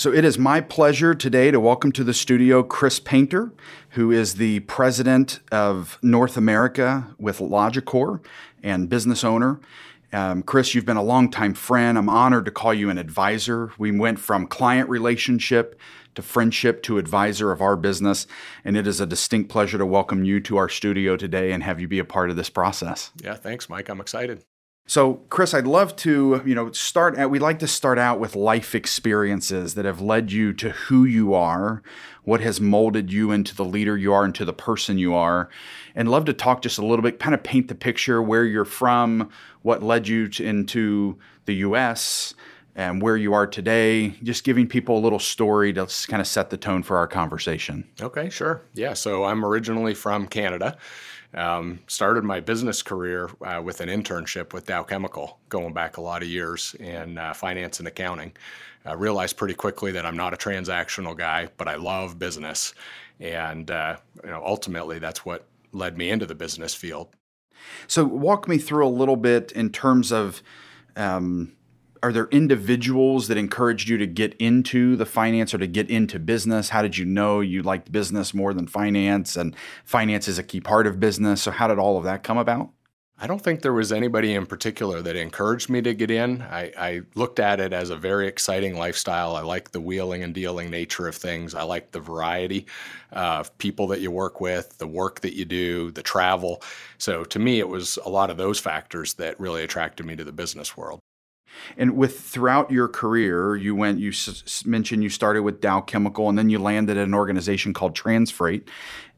So it is my pleasure today to welcome to the studio Chris Painter, who is the president of North America with Logicor and business owner. Um, Chris, you've been a longtime friend. I'm honored to call you an advisor. We went from client relationship to friendship to advisor of our business, and it is a distinct pleasure to welcome you to our studio today and have you be a part of this process. Yeah, thanks, Mike. I'm excited. So, Chris, I'd love to, you know, start uh, at, we like to start out with life experiences that have led you to who you are, what has molded you into the leader you are, into the person you are. And love to talk just a little bit, kind of paint the picture where you're from, what led you to, into the US, and where you are today, just giving people a little story to kind of set the tone for our conversation. Okay, sure. Yeah, so I'm originally from Canada. Um, started my business career uh, with an internship with Dow Chemical, going back a lot of years in uh, finance and accounting. I realized pretty quickly that I'm not a transactional guy, but I love business, and uh, you know, ultimately that's what led me into the business field. So, walk me through a little bit in terms of. Um, are there individuals that encouraged you to get into the finance or to get into business? How did you know you liked business more than finance and finance is a key part of business? So, how did all of that come about? I don't think there was anybody in particular that encouraged me to get in. I, I, looked at it as a very exciting lifestyle. I like the wheeling and dealing nature of things. I like the variety uh, of people that you work with, the work that you do, the travel. So to me, it was a lot of those factors that really attracted me to the business world. And with throughout your career, you went. You s- mentioned you started with Dow Chemical, and then you landed at an organization called Transfreight.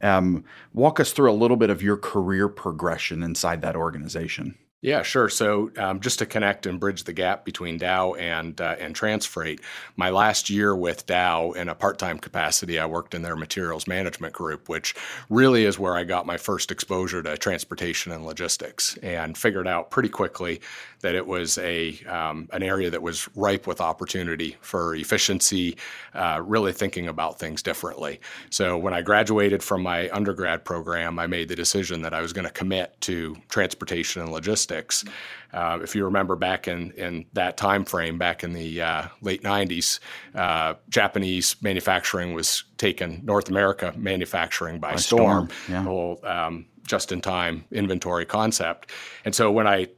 Um, walk us through a little bit of your career progression inside that organization. Yeah, sure. So um, just to connect and bridge the gap between Dow and uh, and Transfreight, my last year with Dow in a part-time capacity, I worked in their materials management group, which really is where I got my first exposure to transportation and logistics, and figured out pretty quickly that it was a um, an area that was ripe with opportunity for efficiency, uh, really thinking about things differently. So when I graduated from my undergrad program, I made the decision that I was going to commit to transportation and logistics. Uh, if you remember back in, in that time frame, back in the uh, late 90s, uh, Japanese manufacturing was taken North America manufacturing by, by storm. storm. Yeah. The whole um, just-in-time inventory concept. And so when I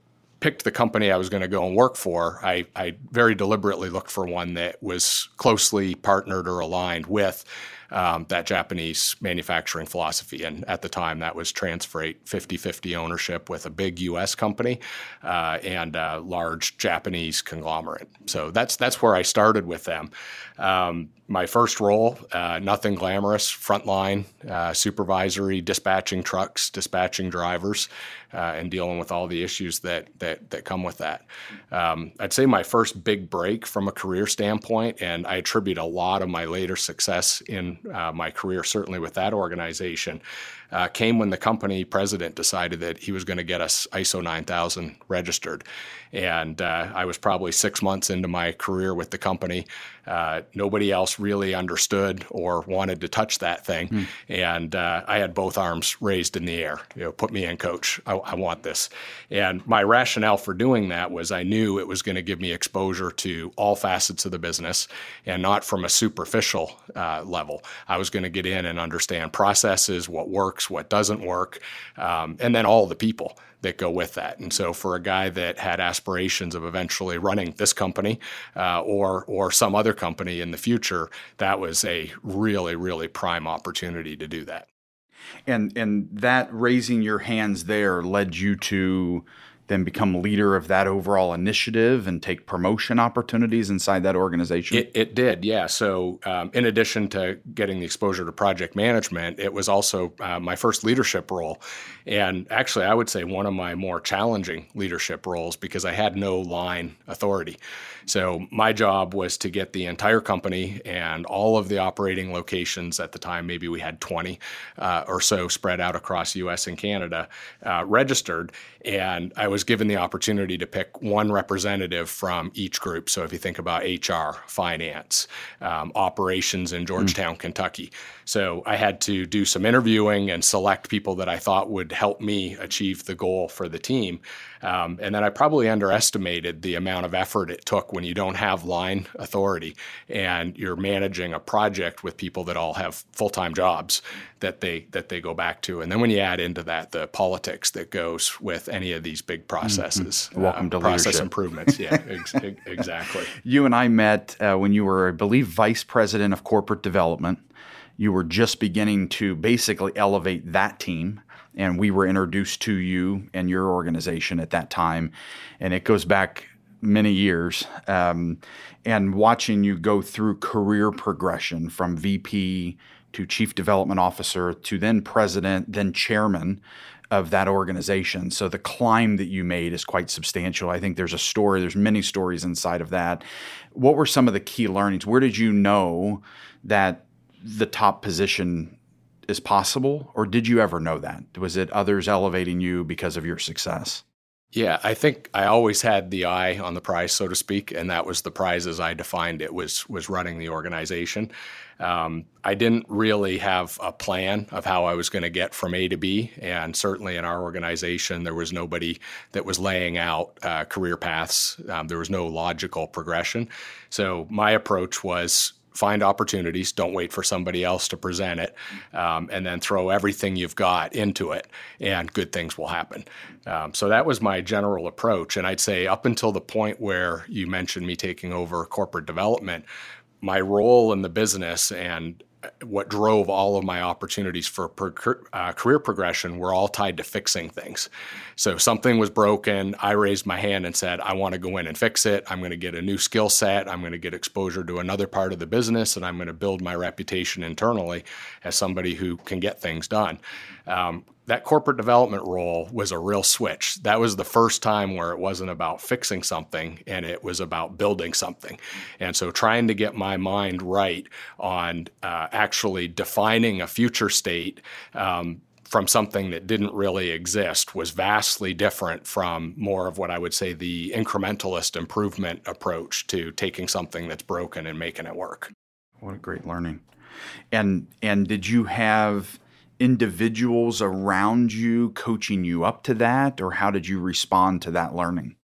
picked the company I was going to go and work for, I, I, very deliberately looked for one that was closely partnered or aligned with um, that Japanese manufacturing philosophy. And at the time, that was Transfreight 50 50 ownership with a big US company uh, and a large Japanese conglomerate. So that's, that's where I started with them. Um, my first role, uh, nothing glamorous, frontline, uh, supervisory, dispatching trucks, dispatching drivers, uh, and dealing with all the issues that that, that come with that. Um, I'd say my first big break from a career standpoint, and I attribute a lot of my later success in uh, my career, certainly with that organization, uh, came when the company president decided that he was going to get us ISO 9000 registered. And uh, I was probably six months into my career with the company. Uh, nobody else really understood or wanted to touch that thing. Mm. And uh, I had both arms raised in the air. You know, put me in, coach. I, I want this. And my rationale for doing that was I knew it was going to give me exposure to all facets of the business and not from a superficial uh, level. I was going to get in and understand processes, what works, what doesn't work, um, and then all the people that go with that. And so, for a guy that had aspirations of eventually running this company uh, or or some other company in the future, that was a really really prime opportunity to do that. And and that raising your hands there led you to then become leader of that overall initiative and take promotion opportunities inside that organization? It, it did, yeah. So, um, in addition to getting the exposure to project management, it was also uh, my first leadership role. And actually, I would say one of my more challenging leadership roles because I had no line authority. So, my job was to get the entire company and all of the operating locations at the time, maybe we had 20 uh, or so spread out across US and Canada, uh, registered. And I was given the opportunity to pick one representative from each group. So if you think about HR, finance, um, operations in Georgetown, mm. Kentucky. So I had to do some interviewing and select people that I thought would help me achieve the goal for the team. Um, and then I probably underestimated the amount of effort it took when you don't have line authority and you're managing a project with people that all have full time jobs that they that they go back to. And then when you add into that the politics that goes with any of these big processes, mm-hmm. welcome uh, to process leadership. improvements. Yeah, ex- exactly. You and I met uh, when you were, I believe, vice president of corporate development. You were just beginning to basically elevate that team and we were introduced to you and your organization at that time, and it goes back many years. Um, and watching you go through career progression from VP to Chief Development Officer to then President, then Chairman of that organization. So the climb that you made is quite substantial. I think there's a story, there's many stories inside of that. What were some of the key learnings? Where did you know that the top position is possible, or did you ever know that? Was it others elevating you because of your success? Yeah, I think I always had the eye on the prize, so to speak, and that was the prize as I defined it was was running the organization. Um, I didn't really have a plan of how I was going to get from A to B, and certainly in our organization, there was nobody that was laying out uh, career paths. Um, there was no logical progression. So my approach was find opportunities. Don't wait for somebody else to present it, um, and then throw everything you've got into it, and good things will happen. Um, so that was my general approach. And I'd say up until the point where you mentioned me taking over corporate development, my role in the business and what drove all of my opportunities for per, uh, career progression were all tied to fixing things. So something was broken, I raised my hand and said, I want to go in and fix it. I'm going to get a new skill set. I'm going to get exposure to another part of the business, and I'm going to build my reputation internally as somebody who can get things done. Um, that corporate development role was a real switch. That was the first time where it wasn't about fixing something and it was about building something. And so, trying to get my mind right on uh, actually defining a future state. Um, from something that didn't really exist was vastly different from more of what I would say the incrementalist improvement approach to taking something that's broken and making it work. What a great learning. And and did you have individuals around you coaching you up to that, or how did you respond to that learning?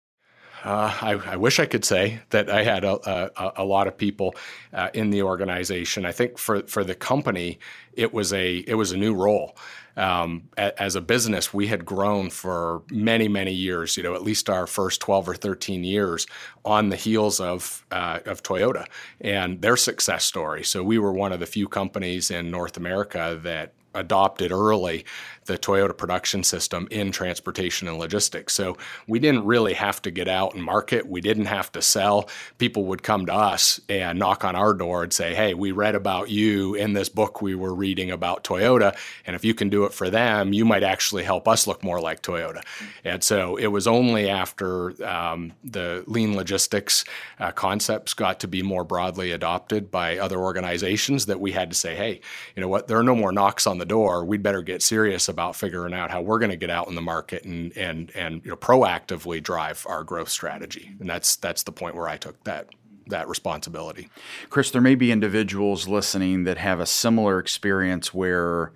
Uh, I, I, wish I could say that I had a, a, a lot of people uh, in the organization. I think for for the company, it was a it was a new role. Um, as a business, we had grown for many, many years. You know, at least our first twelve or thirteen years on the heels of uh, of Toyota and their success story. So we were one of the few companies in North America that adopted early the Toyota production system in transportation and logistics. So we didn't really have to get out and market. We didn't have to sell. People would come to us and knock on our door and say, Hey, we read about you in this book we were reading about Toyota. And if you can do it for them, you might actually help us look more like Toyota. And so it was only after um, the lean logistics uh, concepts got to be more broadly adopted by other organizations that we had to say, Hey, you know what? There are no more knocks on the door. We'd better get serious about figuring out how we're going to get out in the market and and and you know, proactively drive our growth strategy. And that's that's the point where I took that that responsibility. Chris, there may be individuals listening that have a similar experience where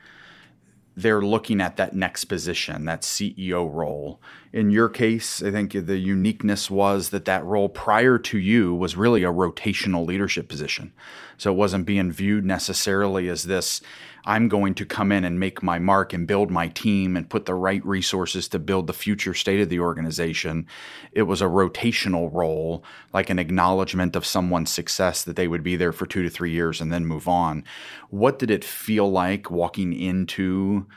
they're looking at that next position, that CEO role. In your case, I think the uniqueness was that that role prior to you was really a rotational leadership position. So it wasn't being viewed necessarily as this I'm going to come in and make my mark and build my team and put the right resources to build the future state of the organization. It was a rotational role, like an acknowledgement of someone's success that they would be there for two to three years and then move on. What did it feel like walking into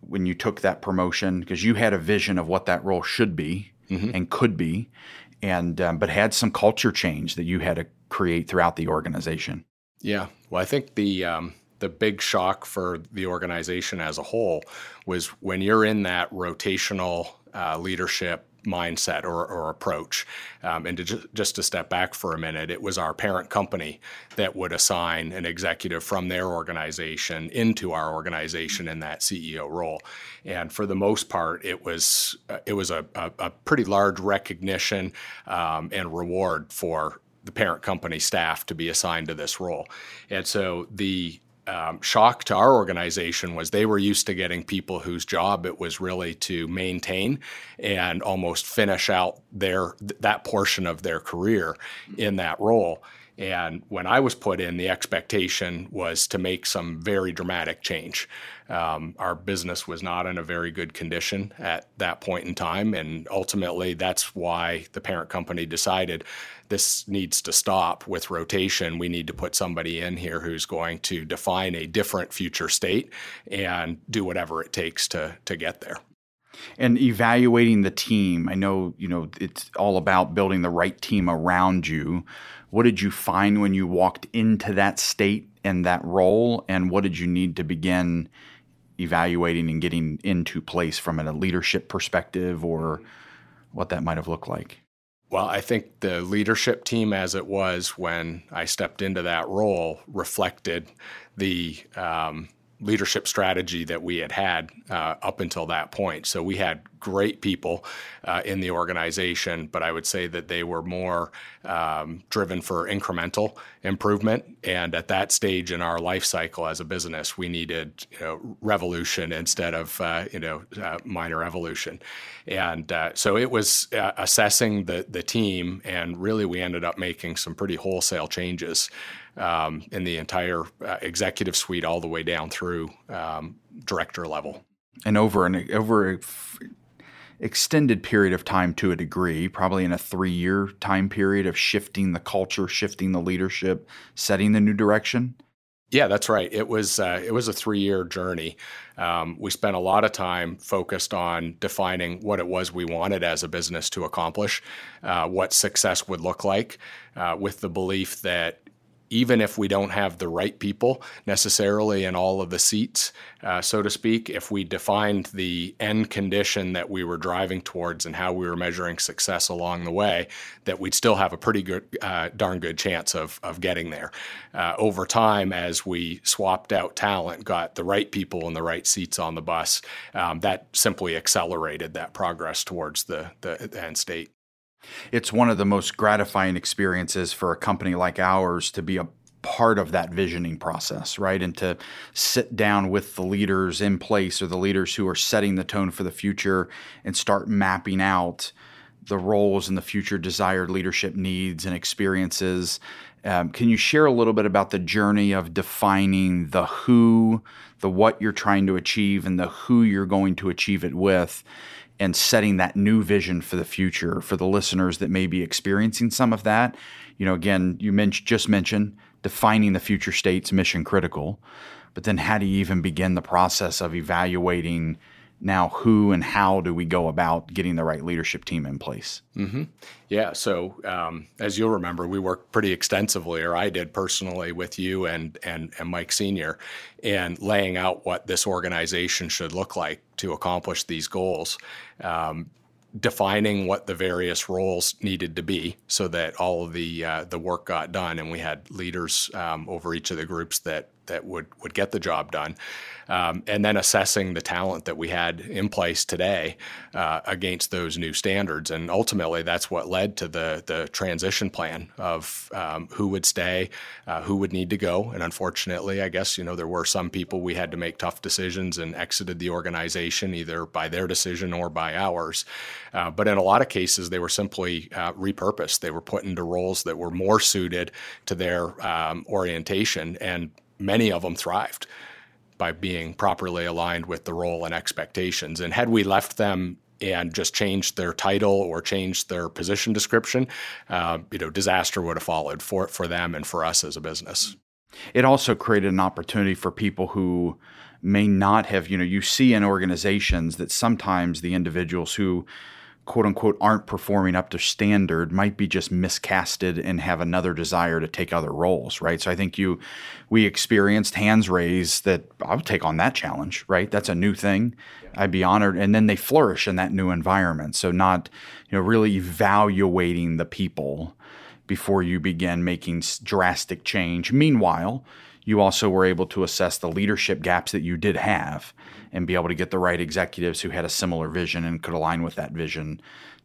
when you took that promotion because you had a vision of what that role should be mm-hmm. and could be, and um, but had some culture change that you had to create throughout the organization. Yeah, well, I think the um, the big shock for the organization as a whole was when you're in that rotational uh, leadership mindset or, or approach. Um, and to ju- just to step back for a minute, it was our parent company that would assign an executive from their organization into our organization in that CEO role. And for the most part, it was uh, it was a, a, a, pretty large recognition um, and reward for the parent company staff to be assigned to this role. And so the um, shock to our organization was they were used to getting people whose job it was really to maintain and almost finish out their that portion of their career in that role. And when I was put in, the expectation was to make some very dramatic change. Um, our business was not in a very good condition at that point in time. And ultimately, that's why the parent company decided this needs to stop with rotation. We need to put somebody in here who's going to define a different future state and do whatever it takes to, to get there and evaluating the team. I know you know it's all about building the right team around you. What did you find when you walked into that state and that role and what did you need to begin evaluating and getting into place from a leadership perspective or what that might have looked like? Well, I think the leadership team, as it was when I stepped into that role, reflected the um, leadership strategy that we had had uh, up until that point. So we had great people uh, in the organization, but I would say that they were more um, driven for incremental improvement. And at that stage in our life cycle as a business, we needed you know, revolution instead of uh, you know uh, minor evolution. And uh, so it was uh, assessing the the team, and really we ended up making some pretty wholesale changes um, in the entire uh, executive suite, all the way down through um, director level. And over an over extended period of time, to a degree, probably in a three-year time period of shifting the culture, shifting the leadership, setting the new direction. Yeah, that's right. It was uh, it was a three year journey. Um, we spent a lot of time focused on defining what it was we wanted as a business to accomplish, uh, what success would look like, uh, with the belief that even if we don't have the right people necessarily in all of the seats, uh, so to speak, if we defined the end condition that we were driving towards and how we were measuring success along the way, that we'd still have a pretty good, uh, darn good chance of, of getting there. Uh, over time, as we swapped out talent, got the right people in the right seats on the bus, um, that simply accelerated that progress towards the, the, the end state. It's one of the most gratifying experiences for a company like ours to be a part of that visioning process, right? And to sit down with the leaders in place or the leaders who are setting the tone for the future and start mapping out the roles and the future desired leadership needs and experiences. Um, can you share a little bit about the journey of defining the who, the what you're trying to achieve, and the who you're going to achieve it with? And setting that new vision for the future for the listeners that may be experiencing some of that. You know, again, you mentioned just mentioned defining the future state's mission critical, but then how do you even begin the process of evaluating now who and how do we go about getting the right leadership team in place? Mm-hmm. Yeah. So um, as you'll remember, we worked pretty extensively, or I did personally, with you and and, and Mike Senior, and laying out what this organization should look like to accomplish these goals. Um, defining what the various roles needed to be so that all of the uh, the work got done and we had leaders um, over each of the groups that that would would get the job done, um, and then assessing the talent that we had in place today uh, against those new standards, and ultimately that's what led to the the transition plan of um, who would stay, uh, who would need to go, and unfortunately, I guess you know there were some people we had to make tough decisions and exited the organization either by their decision or by ours, uh, but in a lot of cases they were simply uh, repurposed. They were put into roles that were more suited to their um, orientation. And many of them thrived by being properly aligned with the role and expectations. And had we left them and just changed their title or changed their position description, uh, you know, disaster would have followed for for them and for us as a business. It also created an opportunity for people who may not have, you know, you see in organizations that sometimes the individuals who quote unquote aren't performing up to standard might be just miscasted and have another desire to take other roles, right? So I think you we experienced hands raised that I would take on that challenge, right? That's a new thing. I'd be honored and then they flourish in that new environment. So not, you know, really evaluating the people before you begin making drastic change. Meanwhile, you also were able to assess the leadership gaps that you did have and be able to get the right executives who had a similar vision and could align with that vision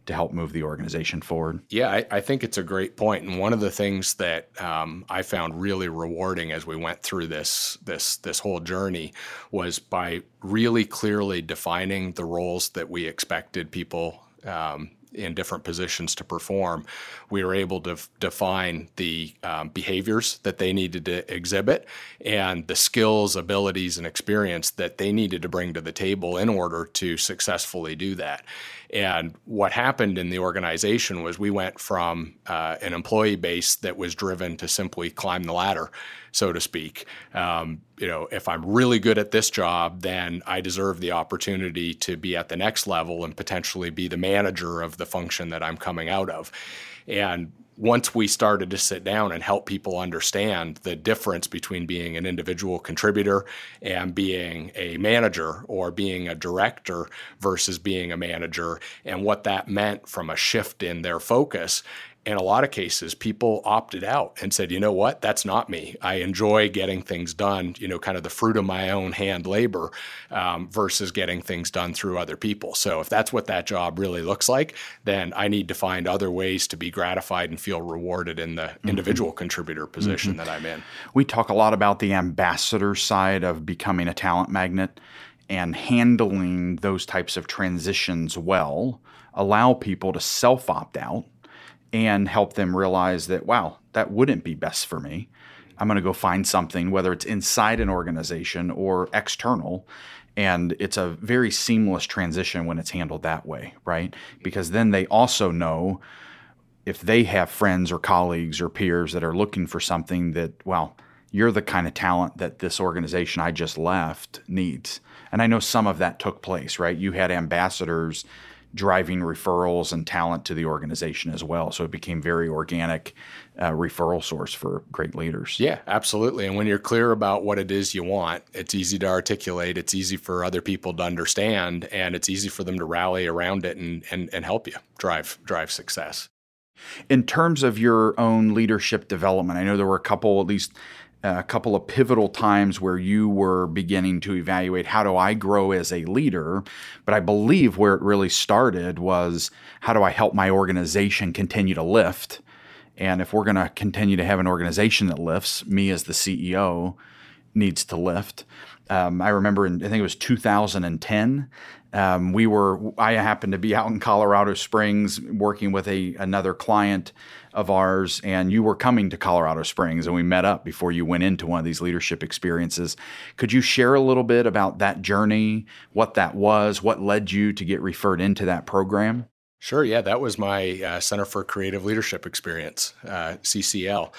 to help move the organization forward. Yeah, I, I think it's a great point. and one of the things that um, I found really rewarding as we went through this this this whole journey was by really clearly defining the roles that we expected people um, in different positions to perform, we were able to f- define the um, behaviors that they needed to exhibit and the skills, abilities, and experience that they needed to bring to the table in order to successfully do that. And what happened in the organization was we went from uh, an employee base that was driven to simply climb the ladder, so to speak. Um, you know, if I'm really good at this job, then I deserve the opportunity to be at the next level and potentially be the manager of the function that I'm coming out of. And once we started to sit down and help people understand the difference between being an individual contributor and being a manager or being a director versus being a manager and what that meant from a shift in their focus in a lot of cases, people opted out and said, you know what, that's not me. I enjoy getting things done, you know, kind of the fruit of my own hand labor um, versus getting things done through other people. So if that's what that job really looks like, then I need to find other ways to be gratified and feel rewarded in the mm-hmm. individual contributor position mm-hmm. that I'm in. We talk a lot about the ambassador side of becoming a talent magnet and handling those types of transitions well allow people to self opt out and help them realize that, wow, that wouldn't be best for me. I'm going to go find something, whether it's inside an organization or external. And it's a very seamless transition when it's handled that way, right? Because then they also know if they have friends or colleagues or peers that are looking for something that, well, you're the kind of talent that this organization I just left needs. And I know some of that took place, right? You had ambassadors driving referrals and talent to the organization as well. So it became very organic uh, referral source for great leaders. Yeah, absolutely. And when you're clear about what it is you want, it's easy to articulate. It's easy for other people to understand, and it's easy for them to rally around it and and, and help you drive drive success. In terms of your own leadership development, I know there were a couple, at least a couple of pivotal times where you were beginning to evaluate how do I grow as a leader. But I believe where it really started was how do I help my organization continue to lift? And if we're going to continue to have an organization that lifts, me as the CEO needs to lift. Um, I remember in, I think it was 2010. Um, we were, I happened to be out in Colorado Springs working with a another client of ours, and you were coming to Colorado Springs, and we met up before you went into one of these leadership experiences. Could you share a little bit about that journey, what that was, what led you to get referred into that program? Sure. Yeah, that was my uh, Center for Creative Leadership Experience, uh, CCL.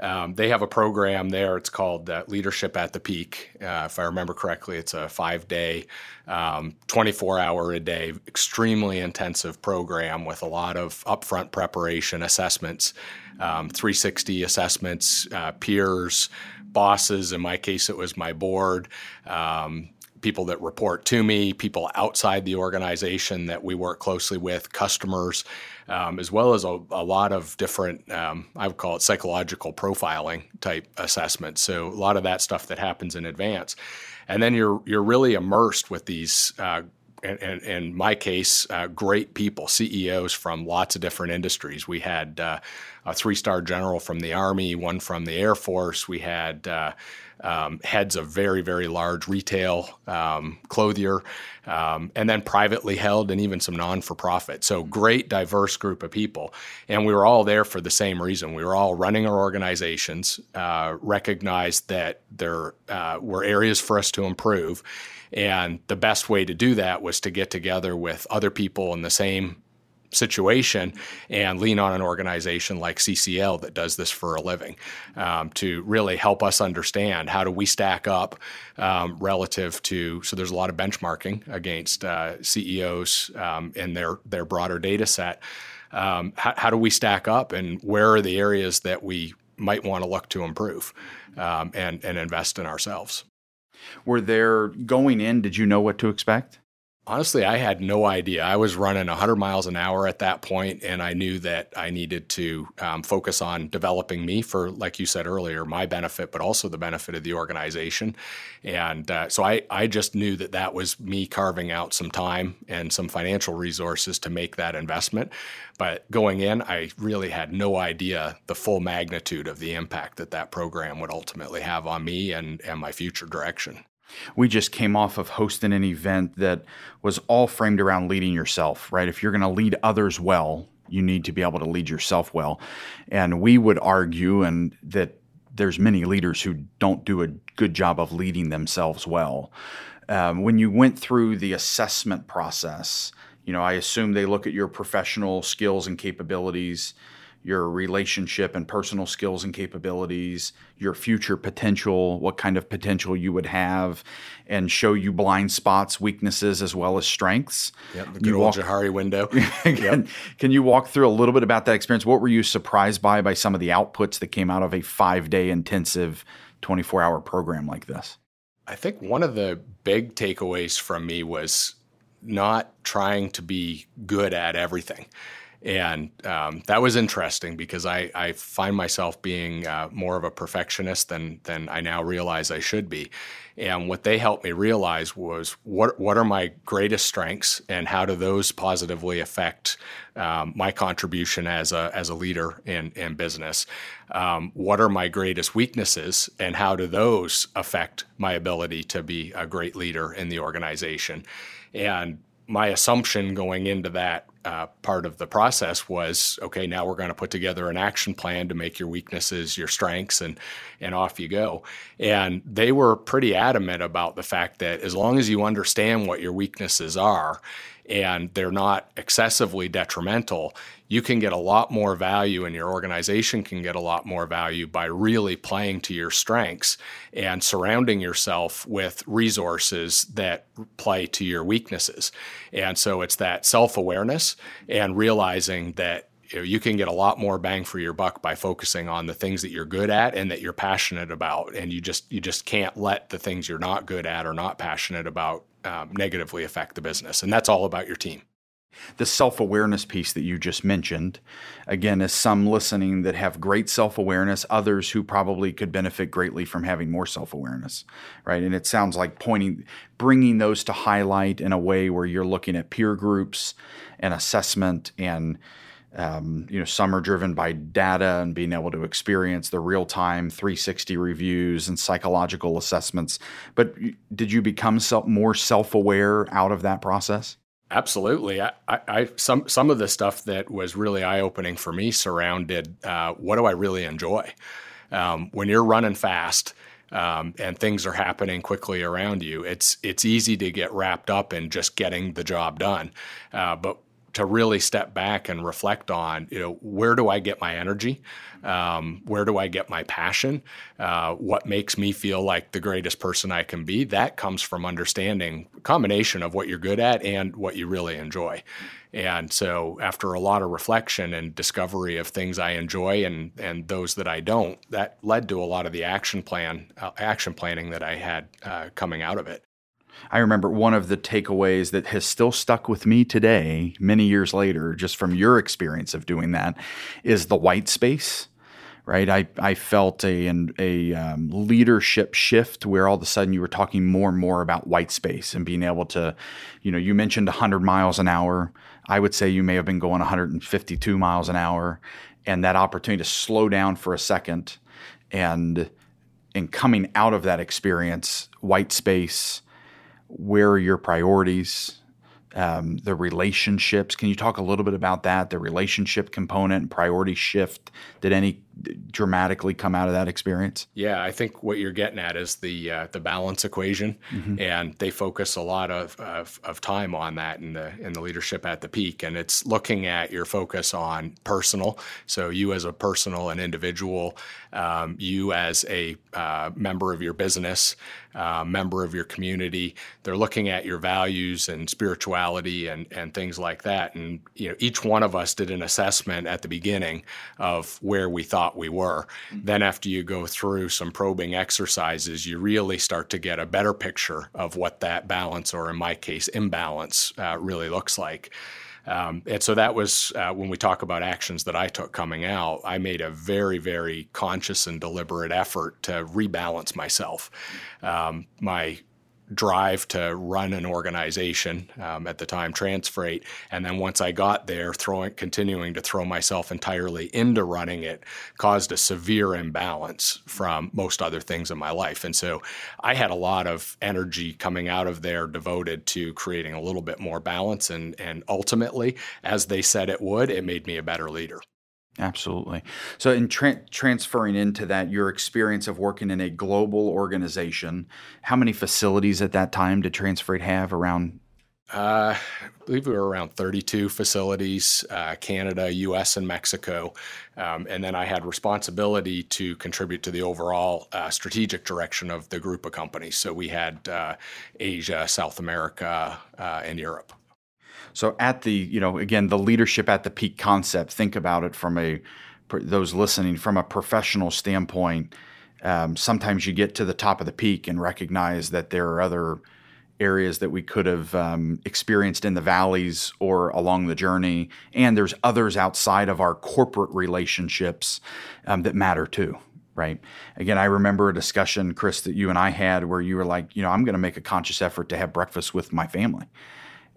Um, they have a program there. It's called uh, Leadership at the Peak. Uh, if I remember correctly, it's a five day, um, 24 hour a day, extremely intensive program with a lot of upfront preparation, assessments, um, 360 assessments, uh, peers, bosses. In my case, it was my board. Um, people that report to me, people outside the organization that we work closely with, customers, um, as well as a, a lot of different, um, I would call it psychological profiling type assessments. So a lot of that stuff that happens in advance, and then you're you're really immersed with these. Uh, in, in, in, my case, uh, great people, CEOs from lots of different industries. We had uh, a three star general from the Army, one from the Air Force. We had uh, um, heads of very, very large retail um, clothier, um, and then privately held and even some non for profit. So, great, diverse group of people. And we were all there for the same reason. We were all running our organizations, uh, recognized that there uh, were areas for us to improve. And the best way to do that was to get together with other people in the same situation and lean on an organization like CCL that does this for a living um, to really help us understand how do we stack up um, relative to. So there's a lot of benchmarking against uh, CEOs um, in their their broader data set. Um, how, how, do we stack up, and where are the areas that we might want to look to improve um, and and invest in ourselves? Were there going in? Did you know what to expect? Honestly, I had no idea. I was running 100 miles an hour at that point, and I knew that I needed to um, focus on developing me for, like you said earlier, my benefit, but also the benefit of the organization. And uh, so I, I just knew that that was me carving out some time and some financial resources to make that investment. But going in, I really had no idea the full magnitude of the impact that that program would ultimately have on me and, and my future direction. We just came off of hosting an event that was all framed around leading yourself, right? If you're going to lead others well, you need to be able to lead yourself well. And we would argue and that there's many leaders who don't do a good job of leading themselves well. Um, when you went through the assessment process, you know, I assume they look at your professional skills and capabilities your relationship and personal skills and capabilities, your future potential, what kind of potential you would have, and show you blind spots, weaknesses, as well as strengths. Yep, the good you old walk, Johari window. can, yep. can you walk through a little bit about that experience? What were you surprised by by some of the outputs that came out of a five day intensive, 24 hour program like this? I think one of the big takeaways from me was not trying to be good at everything. And um, that was interesting because I, I find myself being uh, more of a perfectionist than, than I now realize I should be. And what they helped me realize was what, what are my greatest strengths and how do those positively affect um, my contribution as a, as a leader in, in business? Um, what are my greatest weaknesses and how do those affect my ability to be a great leader in the organization? And my assumption going into that uh, part of the process was okay now we're going to put together an action plan to make your weaknesses your strengths and and off you go. And they were pretty adamant about the fact that as long as you understand what your weaknesses are and they're not excessively detrimental, you can get a lot more value and your organization can get a lot more value by really playing to your strengths and surrounding yourself with resources that play to your weaknesses. And so it's that self awareness and realizing that you, know, you can get a lot more bang for your buck by focusing on the things that you're good at and that you're passionate about and you just you just can't let the things you're not good at or not passionate about um, negatively affect the business. And that's all about your team. The self awareness piece that you just mentioned, again, is some listening that have great self awareness, others who probably could benefit greatly from having more self awareness, right? And it sounds like pointing, bringing those to highlight in a way where you're looking at peer groups and assessment and um, you know, some are driven by data and being able to experience the real time 360 reviews and psychological assessments. But did you become self, more self aware out of that process? Absolutely. I, I, I, some some of the stuff that was really eye opening for me surrounded uh, what do I really enjoy um, when you're running fast. Um, and things are happening quickly around you. It's it's easy to get wrapped up in just getting the job done, uh, but to really step back and reflect on, you know, where do I get my energy? Um, where do I get my passion? Uh, what makes me feel like the greatest person I can be? That comes from understanding combination of what you're good at and what you really enjoy. And so, after a lot of reflection and discovery of things I enjoy and and those that I don't, that led to a lot of the action plan uh, action planning that I had uh, coming out of it. I remember one of the takeaways that has still stuck with me today, many years later, just from your experience of doing that, is the white space. Right, I, I felt a a um, leadership shift where all of a sudden you were talking more and more about white space and being able to, you know, you mentioned 100 miles an hour. I would say you may have been going 152 miles an hour, and that opportunity to slow down for a second, and and coming out of that experience, white space, where are your priorities? Um, the relationships. Can you talk a little bit about that? The relationship component, priority shift. Did any dramatically come out of that experience? Yeah, I think what you're getting at is the uh, the balance equation, mm-hmm. and they focus a lot of, of, of time on that in the in the leadership at the peak, and it's looking at your focus on personal. So you as a personal and individual, um, you as a uh, member of your business, uh, member of your community. They're looking at your values and spirituality and and things like that, and you know each one of us did an assessment at the beginning of where we thought we were. Mm-hmm. Then, after you go through some probing exercises, you really start to get a better picture of what that balance, or in my case, imbalance, uh, really looks like. Um, and so that was uh, when we talk about actions that I took coming out, I made a very, very conscious and deliberate effort to rebalance myself. Um, my drive to run an organization um, at the time transfreight and then once i got there throwing continuing to throw myself entirely into running it caused a severe imbalance from most other things in my life. And so i had a lot of energy coming out of there devoted to creating a little bit more balance. And and ultimately as they said it would it made me a better leader Absolutely. So, in tra- transferring into that, your experience of working in a global organization, how many facilities at that time did Transfreight have around? Uh, I believe we were around 32 facilities, uh, Canada, US, and Mexico. Um, and then I had responsibility to contribute to the overall uh, strategic direction of the group of companies. So we had uh, Asia, South America, uh, and Europe. So at the, you know, again, the leadership at the peak concept, think about it from a, those listening from a professional standpoint. Um, sometimes you get to the top of the peak and recognize that there are other areas that we could have um, experienced in the valleys or along the journey. And there's others outside of our corporate relationships um, that matter too. Right. Again, I remember a discussion, Chris, that you and I had where you were like, you know, I'm going to make a conscious effort to have breakfast with my family.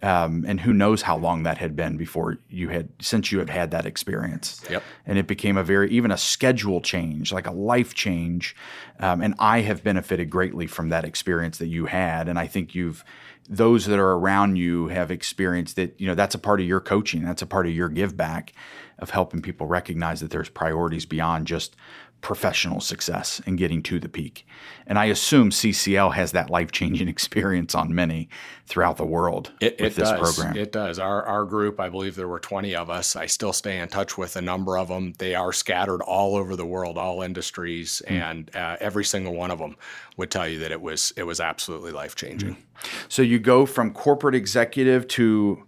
Um, and who knows how long that had been before you had since you had had that experience. Yep. And it became a very even a schedule change, like a life change. Um, and I have benefited greatly from that experience that you had. And I think you've those that are around you have experienced that. You know that's a part of your coaching. That's a part of your give back of helping people recognize that there's priorities beyond just professional success and getting to the peak. And I assume CCL has that life changing experience on many throughout the world it, with it this does. program. It does. Our, our group, I believe there were 20 of us. I still stay in touch with a number of them. They are scattered all over the world, all industries, mm. and uh, every single one of them would tell you that it was it was absolutely life changing. Mm. So you go from corporate executive to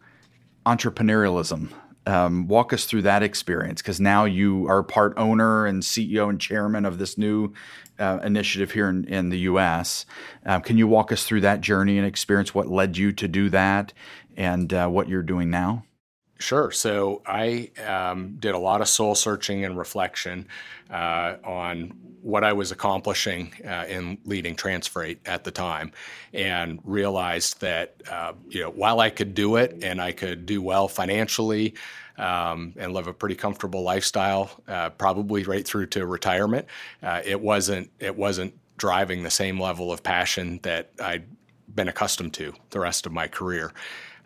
entrepreneurialism um, walk us through that experience because now you are part owner and CEO and chairman of this new uh, initiative here in, in the U.S. Um, can you walk us through that journey and experience what led you to do that and uh, what you're doing now? Sure. So I um, did a lot of soul searching and reflection uh, on what I was accomplishing uh, in leading Transfreight at the time, and realized that uh, you know while I could do it and I could do well financially. Um, and live a pretty comfortable lifestyle, uh, probably right through to retirement. Uh, it wasn't it wasn't driving the same level of passion that I'd been accustomed to the rest of my career.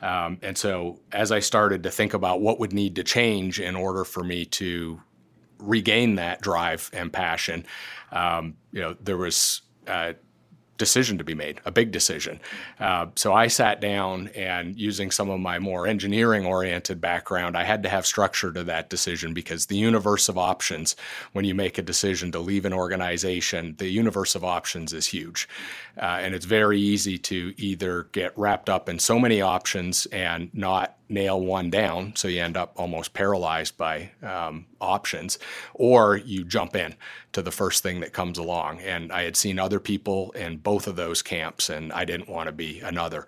Um, and so, as I started to think about what would need to change in order for me to regain that drive and passion, um, you know, there was uh, decision to be made, a big decision. Uh, so I sat down and using some of my more engineering oriented background, I had to have structure to that decision because the universe of options, when you make a decision to leave an organization, the universe of options is huge. Uh, and it's very easy to either get wrapped up in so many options and not nail one down, so you end up almost paralyzed by um, options, or you jump in to the first thing that comes along. And I had seen other people in both of those camps, and I didn't want to be another.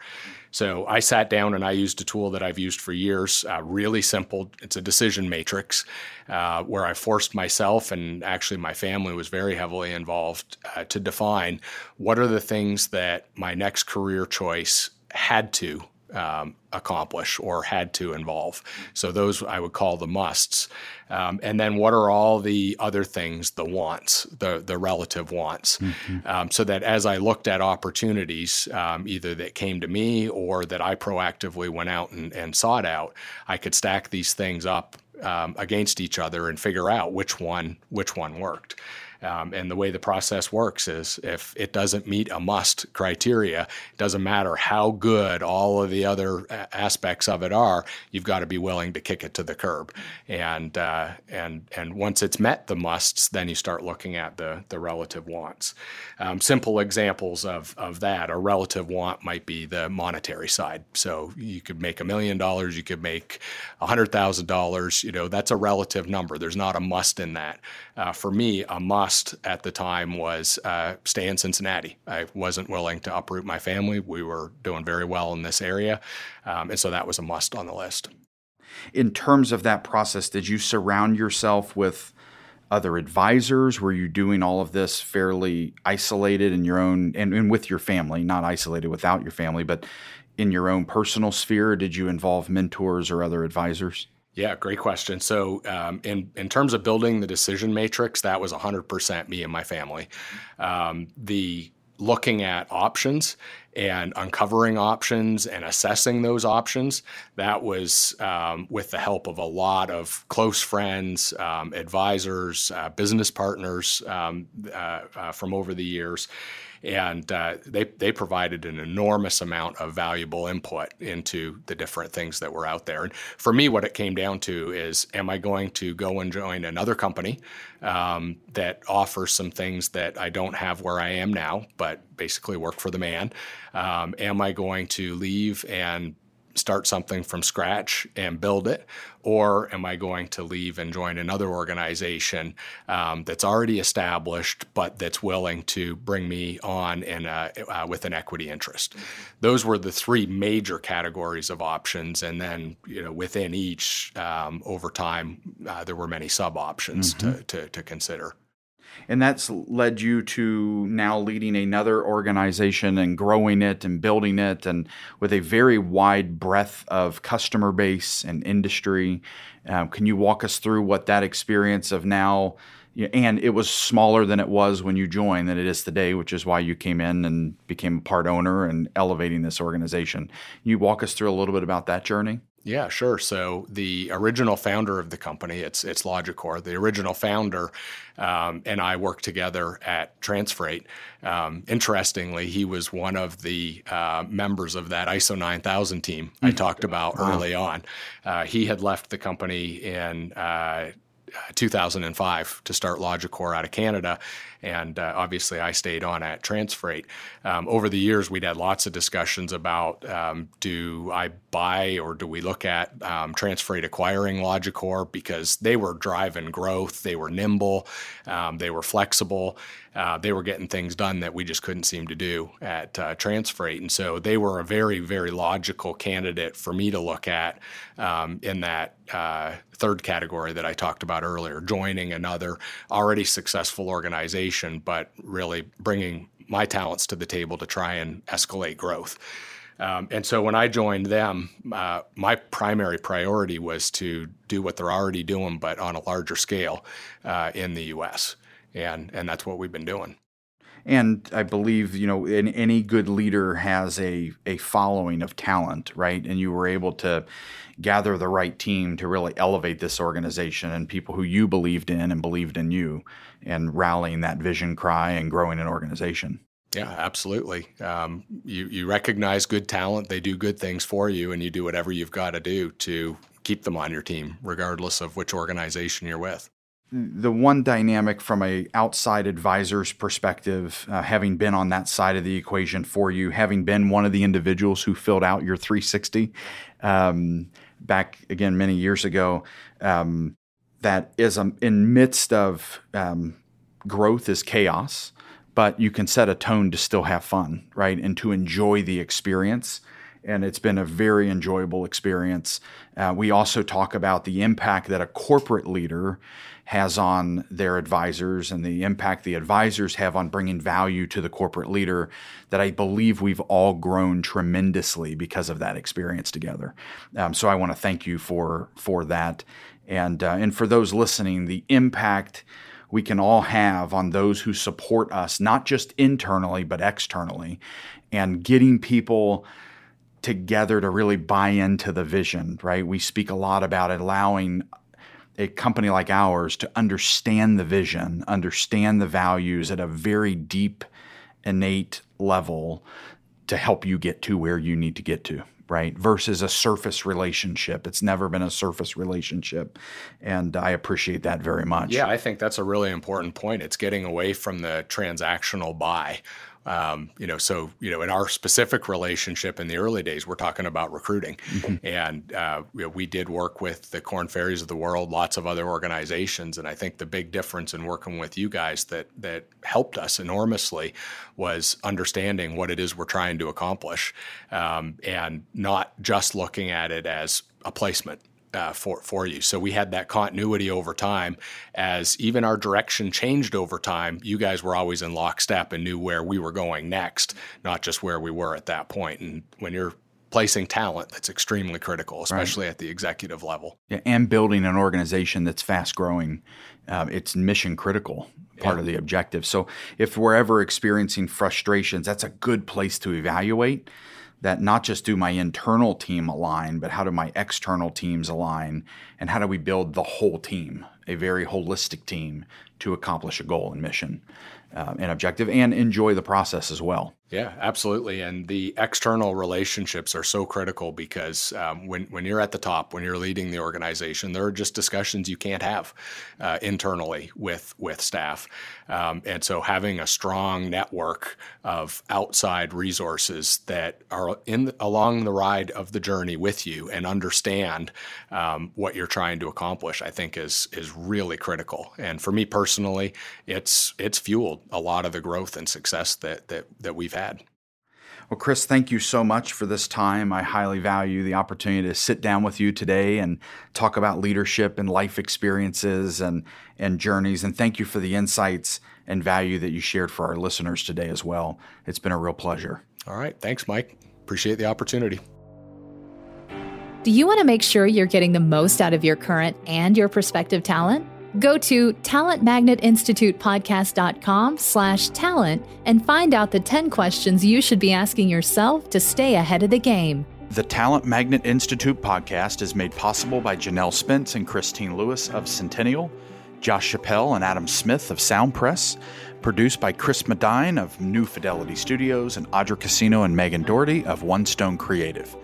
So I sat down and I used a tool that I've used for years, uh, really simple. It's a decision matrix uh, where I forced myself and actually my family was very heavily involved uh, to define what are the things that my next career choice had to um, accomplish or had to involve. So those I would call the musts. Um, and then what are all the other things, the wants, the the relative wants, mm-hmm. um, so that as I looked at opportunities, um, either that came to me or that I proactively went out and, and sought out, I could stack these things up um, against each other and figure out which one which one worked. Um, and the way the process works is if it doesn't meet a must criteria, it doesn't matter how good all of the other aspects of it are, you've got to be willing to kick it to the curb. And, uh, and, and once it's met the musts, then you start looking at the, the relative wants. Um, simple examples of, of that, a relative want might be the monetary side. So you could make a million dollars, you could make $100,000, you know, that's a relative number. There's not a must in that. Uh, for me, a must at the time was uh, stay in Cincinnati. I wasn't willing to uproot my family. We were doing very well in this area. Um, and so that was a must on the list. In terms of that process, did you surround yourself with other advisors? Were you doing all of this fairly isolated in your own and, and with your family, not isolated without your family, but in your own personal sphere? Did you involve mentors or other advisors? Yeah, great question. So, um, in in terms of building the decision matrix, that was 100% me and my family. Um, the looking at options and uncovering options and assessing those options. That was um, with the help of a lot of close friends, um, advisors, uh, business partners um, uh, uh, from over the years and uh, they they provided an enormous amount of valuable input into the different things that were out there. And for me, what it came down to is, am I going to go and join another company um, that offers some things that I don't have where I am now, but basically work for the man? Um, am I going to leave and start something from scratch and build it? Or am I going to leave and join another organization um, that's already established, but that's willing to bring me on in a, uh, with an equity interest? Those were the three major categories of options. And then, you know, within each, um, over time, uh, there were many sub options mm-hmm. to, to, to consider and that's led you to now leading another organization and growing it and building it and with a very wide breadth of customer base and industry. Um, can you walk us through what that experience of now and it was smaller than it was when you joined than it is today which is why you came in and became a part owner and elevating this organization. Can you walk us through a little bit about that journey yeah, sure. So the original founder of the company, it's it's Logicor. The original founder um, and I worked together at Transfreight. Um, interestingly, he was one of the uh, members of that ISO 9000 team I mm. talked about wow. early on. Uh, he had left the company in uh, 2005 to start Logicore out of Canada. And uh, obviously, I stayed on at Transfreight. Um, over the years, we'd had lots of discussions about um, do I buy or do we look at um, Transfreight acquiring Logicore because they were driving growth, they were nimble, um, they were flexible. Uh, they were getting things done that we just couldn't seem to do at uh, Transfreight. And so they were a very, very logical candidate for me to look at um, in that uh, third category that I talked about earlier, joining another already successful organization, but really bringing my talents to the table to try and escalate growth. Um, and so when I joined them, uh, my primary priority was to do what they're already doing, but on a larger scale uh, in the U.S. And and that's what we've been doing. And I believe you know, in, any good leader has a a following of talent, right? And you were able to gather the right team to really elevate this organization and people who you believed in and believed in you, and rallying that vision cry and growing an organization. Yeah, absolutely. Um, you you recognize good talent; they do good things for you, and you do whatever you've got to do to keep them on your team, regardless of which organization you're with. The one dynamic from a outside advisor's perspective, uh, having been on that side of the equation for you, having been one of the individuals who filled out your 360 um, back again many years ago, um, that is um, in midst of um, growth is chaos but you can set a tone to still have fun, right? And to enjoy the experience. And it's been a very enjoyable experience. Uh, we also talk about the impact that a corporate leader has on their advisors and the impact the advisors have on bringing value to the corporate leader that I believe we've all grown tremendously because of that experience together. Um, so I want to thank you for for that. And, uh, and for those listening, the impact we can all have on those who support us, not just internally, but externally, and getting people together to really buy into the vision, right? We speak a lot about allowing a company like ours to understand the vision, understand the values at a very deep, innate level to help you get to where you need to get to right? Versus a surface relationship. It's never been a surface relationship. And I appreciate that very much. Yeah, I think that's a really important point. It's getting away from the transactional buy. Um, you know, so you know, in our specific relationship in the early days, we're talking about recruiting, mm-hmm. and uh, you know, we did work with the Korn Ferries of the world, lots of other organizations, and I think the big difference in working with you guys that that helped us enormously was understanding what it is we're trying to accomplish, um, and not just looking at it as a placement uh, for for you. So we had that continuity over time. As even our direction changed over time, you guys were always in lockstep and knew where we were going next, not just where we were at that point. And when you're placing talent, that's extremely critical, especially right. at the executive level. Yeah, and building an organization that's fast growing, uh, it's mission critical part yeah. of the objective. So if we're ever experiencing frustrations, that's a good place to evaluate that not just do my internal team align, but how do my external teams align, and how do we build the whole team, a very holistic team, to accomplish a goal and mission uh, and objective, and enjoy the process as well. Yeah, absolutely. And the external relationships are so critical because um, when, when you're at the top, when you're leading the organization, there are just discussions you can't have uh, internally with, with staff. Um, and so having a strong network of outside resources that are in along the ride of the journey with you and understand um, what you're trying to accomplish, I think is is really critical. And for me personally, it's it's fueled a lot of the growth and success that that that we've had. Well, Chris, thank you so much for this time. I highly value the opportunity to sit down with you today and talk about leadership and life experiences and, and journeys. And thank you for the insights and value that you shared for our listeners today as well. It's been a real pleasure. All right. Thanks, Mike. Appreciate the opportunity. Do you want to make sure you're getting the most out of your current and your prospective talent? Go to talentmagnetinstitutepodcast.com slash talent and find out the 10 questions you should be asking yourself to stay ahead of the game. The Talent Magnet Institute podcast is made possible by Janelle Spence and Christine Lewis of Centennial, Josh Chappelle and Adam Smith of Soundpress, produced by Chris Medine of New Fidelity Studios and Audra Casino and Megan Doherty of One Stone Creative.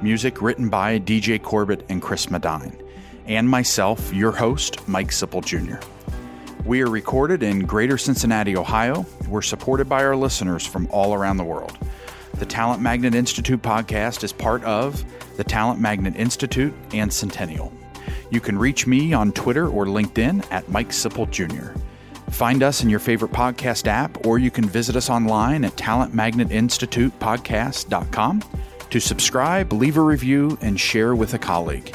Music written by DJ Corbett and Chris Medine and myself, your host, Mike Sipple Jr. We are recorded in Greater Cincinnati, Ohio. We're supported by our listeners from all around the world. The Talent Magnet Institute podcast is part of the Talent Magnet Institute and Centennial. You can reach me on Twitter or LinkedIn at Mike Sipple Jr. Find us in your favorite podcast app, or you can visit us online at talentmagnetinstitutepodcast.com to subscribe, leave a review, and share with a colleague.